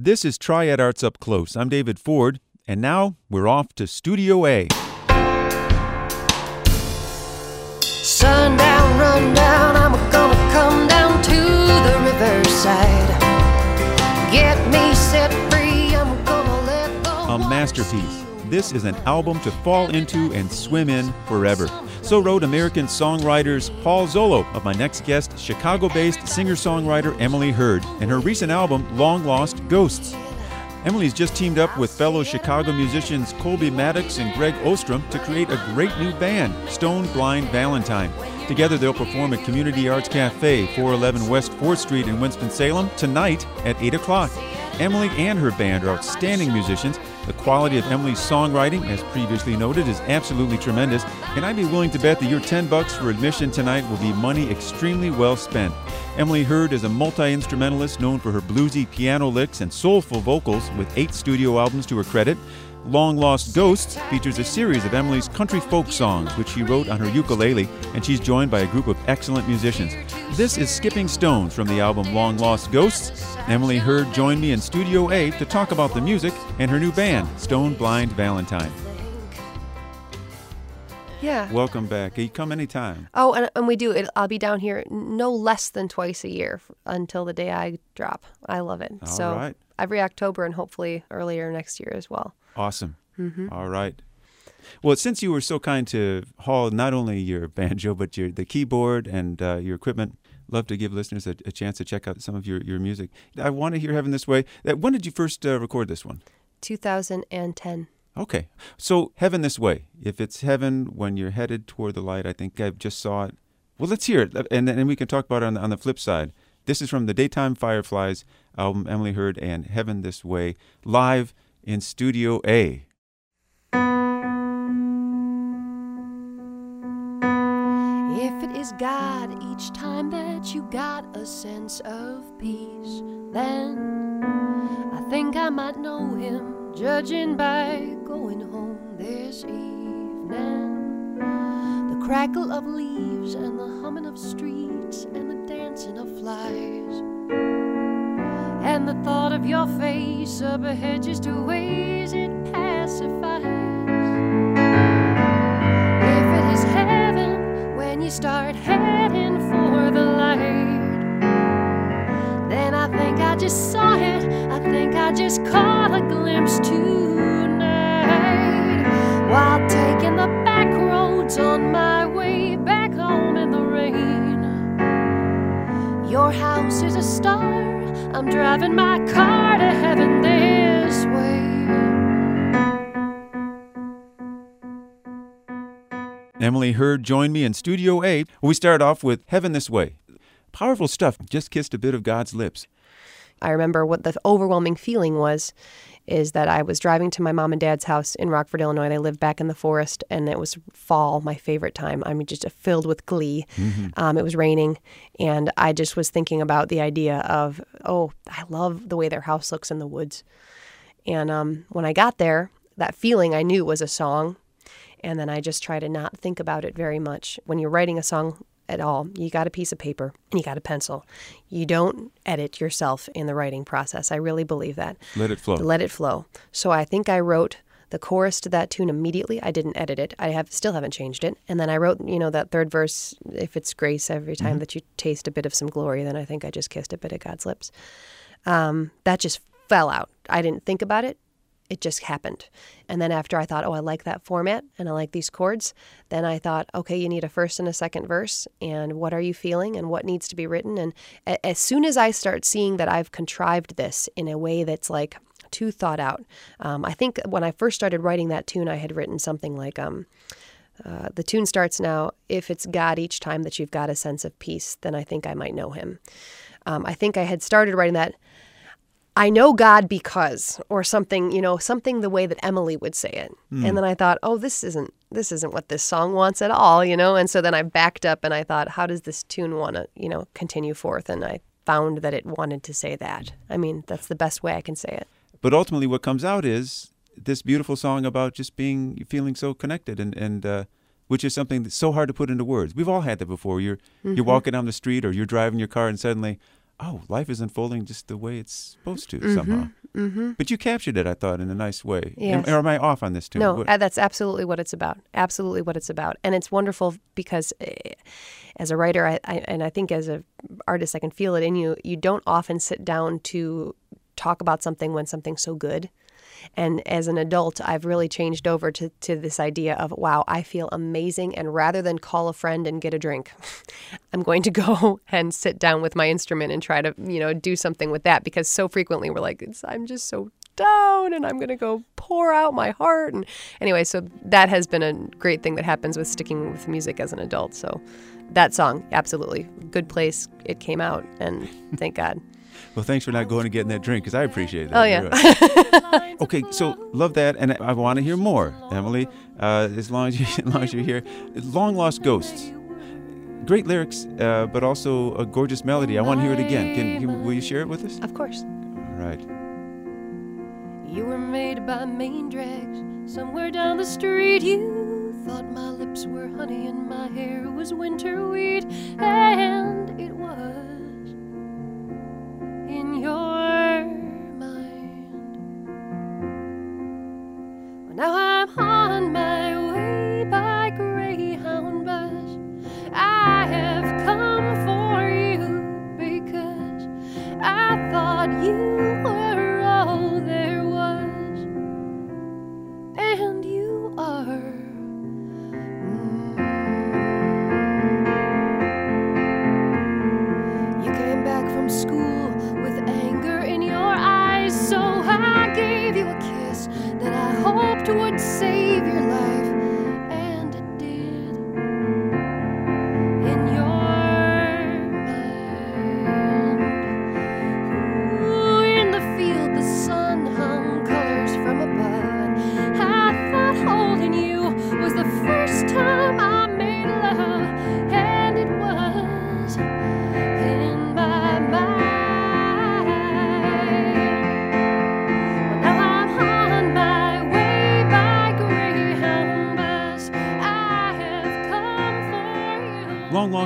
This is Triad Arts Up Close. I'm David Ford, and now we're off to Studio A. Sundown, rundown, I'm gonna come down to the riverside. Get me set free, I'm gonna let A masterpiece. This is an album to fall into and swim in forever. So wrote American songwriters Paul Zollo of my next guest, Chicago based singer songwriter Emily Hurd, and her recent album, Long Lost Ghosts. Emily's just teamed up with fellow Chicago musicians Colby Maddox and Gregg Ostrom to create a great new band, Stone Blind Valentine. Together, they'll perform at Community Arts Cafe, 411 West 4th Street in Winston-Salem, tonight at 8 o'clock. Emily and her band are outstanding musicians. The quality of Emily's songwriting, as previously noted, is absolutely tremendous, and I'd be willing to bet that your 10 bucks for admission tonight will be money extremely well spent. Emily Hurd is a multi instrumentalist known for her bluesy piano licks and soulful vocals, with eight studio albums to her credit. Long Lost Ghosts features a series of Emily's country folk songs, which she wrote on her ukulele, and she's joined by a group of excellent musicians. This is Skipping Stones from the album Long Lost Ghosts. Emily Hurd joined me in Studio A to talk about the music and her new band, Stone Blind Valentine. Yeah. Welcome back. You come anytime. Oh, and, and we do. It, I'll be down here no less than twice a year until the day I drop. I love it. All so right. Every October and hopefully earlier next year as well. Awesome. Mm-hmm. All right. Well, since you were so kind to haul not only your banjo but your the keyboard and uh, your equipment, love to give listeners a, a chance to check out some of your, your music. I want to hear "Heaven This Way." Uh, When did you first uh, record this one? 2010. Okay, so "Heaven This Way." If it's heaven when you're headed toward the light, I think I just saw it. Well, let's hear it, uh, and then we can talk about it on the, on the flip side. This is from the Daytime Fireflies album, Emily Hurd and "Heaven This Way," live in Studio A. If it is God each time that you got a sense of peace, then I think I might know him, judging by going home this evening. The crackle of leaves and the humming of streets and the dancing of flies. And the thought of your face up ahead just a ways it pacifies. If it is heaven when you start heading for the light, then I think I just saw it. I think I just caught a glimpse tonight while taking the back on my way back home in the rain. Your house is a star. I'm driving my car to heaven this way. Emily Hurd joined me in Studio A. We start off with Heaven This Way. Powerful stuff. Just kissed a bit of God's lips. I remember what the overwhelming feeling was is that I was driving to my mom and dad's house in Rockford, Illinois. They lived back in the forest, and it was fall, my favorite time. I'm just filled with glee. Um, it was raining, and I just was thinking about the idea of, oh, I love the way their house looks in the woods. And um, when I got there, that feeling I knew was a song. And then I just try to not think about it very much. When you're writing a song at all, you got a piece of paper and you got a pencil. You don't edit yourself in the writing process. I really believe that. Let it flow. Let it flow. So I think I wrote the chorus to that tune immediately. I didn't edit it. I have still haven't changed it. And then I wrote, you know, that third verse, if it's grace every time that you taste a bit of some glory, then I think I just kissed a bit of God's lips. Um, that just fell out. I didn't think about it. It just happened. And then after I thought, oh, I like that format and I like these chords, then I thought, okay, you need a first and a second verse. And what are you feeling and what needs to be written? And a- as soon as I start seeing that I've contrived this in a way that's like too thought out, um, I think when I first started writing that tune, I had written something like, um, uh, the tune starts now, if it's God each time that you've got a sense of peace, then I think I might know him. Um, I think I had started writing that. I know God because, or something, you know, something the way that Emily would say it. And then I thought, oh, this isn't this isn't what this song wants at all, you know. And so then I backed up and I thought, how does this tune want to, you know, continue forth? And I found that it wanted to say that. I mean, that's the best way I can say it. But ultimately, what comes out is this beautiful song about just being feeling so connected and and uh, which is something that's so hard to put into words. We've all had that before. You're you're walking down the street or you're driving your car and suddenly, oh, life is unfolding just the way it's supposed to somehow. Mm-hmm. But you captured it, I thought, in a nice way. Yes. Am, or am I off on this too? No, What- uh, that's absolutely what it's about. Absolutely what it's about, and it's wonderful because, uh, as a writer, I, I and I think as an artist, I can feel it in you. You don't often sit down to talk about something when something's so good. And as an adult, I've really changed over to, to this idea of, wow, I feel amazing. And rather than call a friend and get a drink, I'm going to go and sit down with my instrument and try to, you know, do something with that. Because so frequently we're like, I'm just so down and I'm going to go pour out my heart. And anyway, so that has been a great thing that happens with sticking with music as an adult. So that song, absolutely. Good place. It came out. And thank God. Well, thanks for not going and getting that drink because I appreciate that. Oh, yeah. okay, so love that, and I, I want to hear more, Emily. Uh, as long as you, as long as you're here, long lost ghosts. Great lyrics, uh, but also a gorgeous melody. I want to hear it again. Can you, will you share it with us? Of course. All right. You were made by main drags somewhere down the street. You thought my lips were honey and my hair was winter wheat, and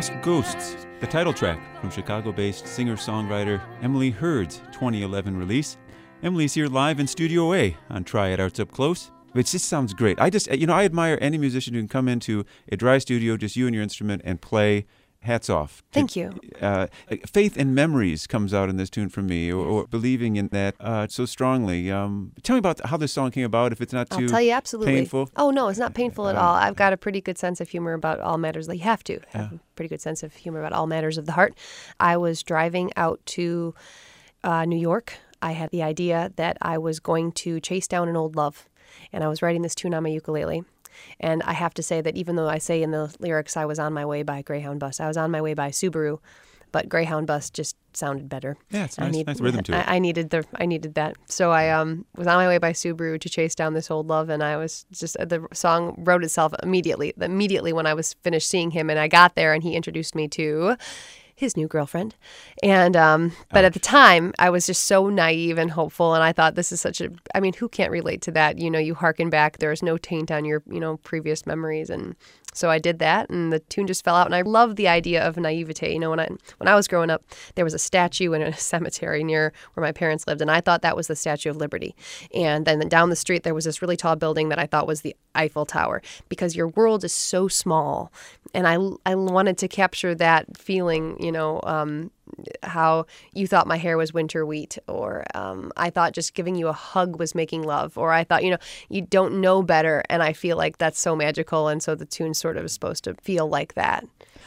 Lost Ghosts, the title track from Chicago based singer songwriter Emily Hurd's 2011 release. Emily's here live in Studio A on Triad Arts Up Close. It just sounds great. I just, you know, I admire any musician who can come into a dry studio, just you and your instrument, and play. Hats off. Thank you. Uh, faith and memories comes out in this tune for me, or, or believing in that uh, so strongly. Um, tell me about how this song came about. If it's not too I'll tell you absolutely. painful. Oh no, it's not painful at Uh, all. I've got a pretty good sense of humor about all matters. Like you have to have a pretty good sense of humor about all matters of the heart. I was driving out to uh, New York. I had the idea that I was going to chase down an old love, and I was writing this tune on my ukulele. And I have to say that even though I say in the lyrics I was on my way by Greyhound bus, I was on my way by Subaru, but Greyhound bus just sounded better. Yeah, it's I nice, need- nice rhythm to it. I, I needed the I needed that. So I um was on my way by Subaru to chase down this old love, and I was just the song wrote itself immediately. Immediately when I was finished seeing him, and I got there, and he introduced me to his new girlfriend. And um, but at the time, I was just so naive and hopeful, and I thought this is such a. I mean, who can't relate to that? You know, you harken back. There is no taint on your you know previous memories, and so I did that, and the tune just fell out. And I love the idea of naivete. You know, when I when I was growing up, there was a statue in a cemetery near where my parents lived, and I thought that was the Statue of Liberty. And then down the street, there was this really tall building that I thought was the Eiffel Tower because your world is so small, and I I wanted to capture that feeling. You know. Um, how you thought my hair was winter wheat, or um, I thought just giving you a hug was making love, or I thought, you know, you don't know better. And I feel like that's so magical. And so the tune sort of is supposed to feel like that.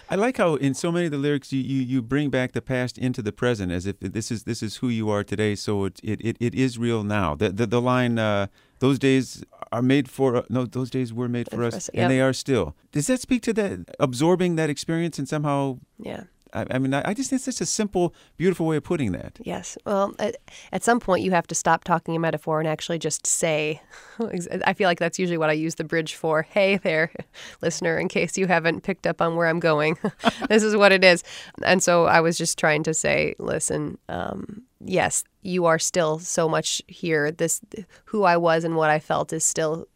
I like how in so many of the lyrics you, you, you bring back the past into the present as if this is this is who you are today. So it it, it, it is real now. The the, the line uh, those days are made for no those days were made for For us us, and they are still. Does that speak to that absorbing that experience and somehow? Yeah. I, I mean, I, I just think it's such a simple, beautiful way of putting that. Yes. Well, at, at some point, you have to stop talking a metaphor and actually just say. I feel like that's usually what I use the bridge for. Hey there, listener, in case you haven't picked up on where I'm going, this is what it is. And so I was just trying to say, listen, um, yes, you are still so much here. This, who I was and what I felt is still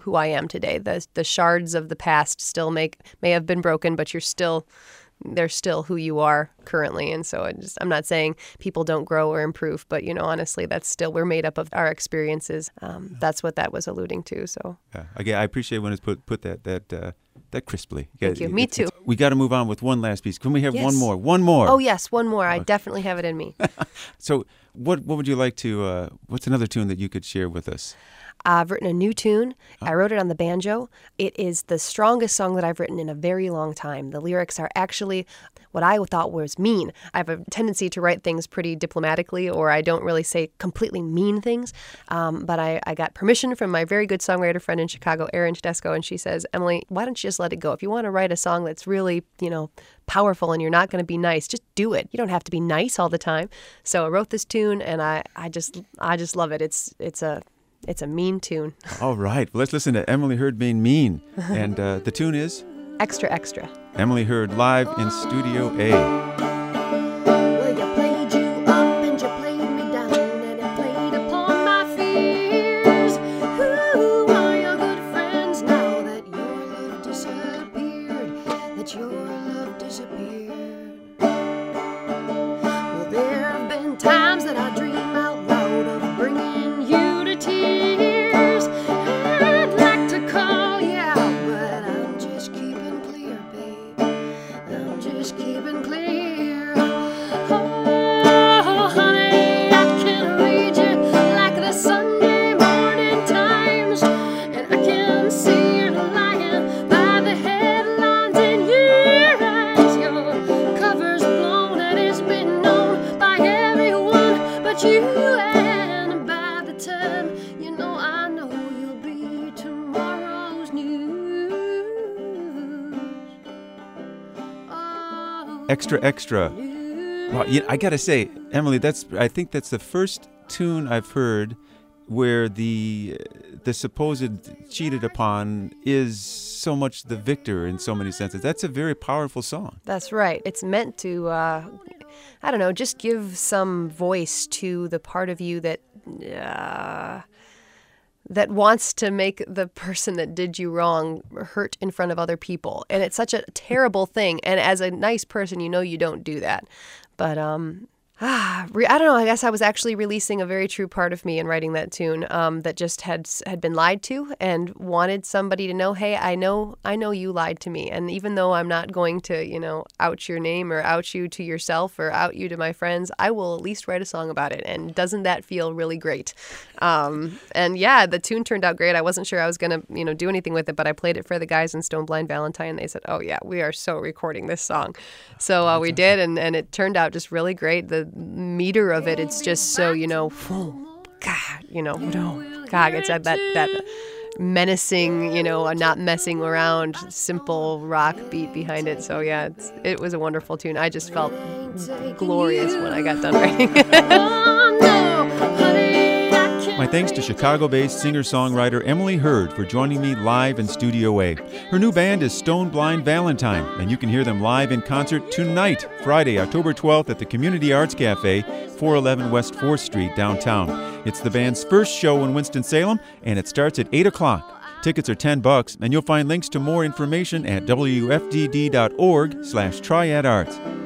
who I am today. The the shards of the past still make may have been broken, but you're still they're still who you are currently. And so I just, I'm not saying people don't grow or improve, but you know, honestly, that's still we're made up of our experiences. Um, that's what that was alluding to. So Yeah, again, I appreciate when it's put put that that uh, that crisply. Thank you. Me too. we got to move on with one last piece. Can we have one more? One more. oh yes, one more. I definitely have it in me. So, what what would you like to? Uh, what's another tune that you could share with us? I've written a new tune. Oh. I wrote it on the banjo. It is the strongest song that I've written in a very long time. The lyrics are actually what I thought was mean. I have a tendency to write things pretty diplomatically, or I don't really say completely mean things. Um, but I, I got permission from my very good songwriter friend in Chicago, Erin Tedesco, and she says, Emily, why don't you just let it go? If you want to write a song that's really, you know, powerful and you're not going to be nice, just do it. You don't have to be nice all the time. So I wrote this tune, and I, I just I just love it. It's it's a it's a mean tune. All right, well, let's listen to Emily Hurd being mean, and uh, the tune is Extra, extra. Emily Hurd live in Studio A. Extra, extra. Well, yeah, I gotta say, Emily, that's I think that's the first tune I've heard where the the supposed cheated upon is so much the victor in so many senses. That's a very powerful song. That's right. It's meant to, uh, I don't know, just give some voice to the part of you that uh, that wants to make the person that did you wrong hurt in front of other people. And it's such a terrible thing. And as a nice person, you know you don't do that. But um, Ah, I don't know. I guess I was actually releasing a very true part of me in writing that tune um, that just had had been lied to and wanted somebody to know, hey, I know, I know you lied to me, and even though I'm not going to, you know, out your name or out you to yourself or out you to my friends, I will at least write a song about it. And doesn't that feel really great? Um, and yeah, the tune turned out great. I wasn't sure I was gonna, you know, do anything with it, but I played it for the guys in Stone Blind Valentine. And they said, oh yeah, we are so recording this song. So uh, we did, and and it turned out just really great. The meter of it, it's just so you know, God, you know, God, it's that that that menacing, you know, uh, not messing around, simple rock beat behind it. So yeah, it was a wonderful tune. I just felt glorious when I got done writing it. My thanks to Chicago based singer songwriter Emily Hurd for joining me live in Studio A. Her new band is Stone Blind Valentine, and you can hear them live in concert tonight, Friday, October 12th, at the Community Arts Cafe, 411 West 4th Street, downtown. It's the band's first show in Winston-Salem, and it starts at 8 o'clock. Tickets are 10 bucks, and you'll find links to more information at wfdd.org slash triadarts.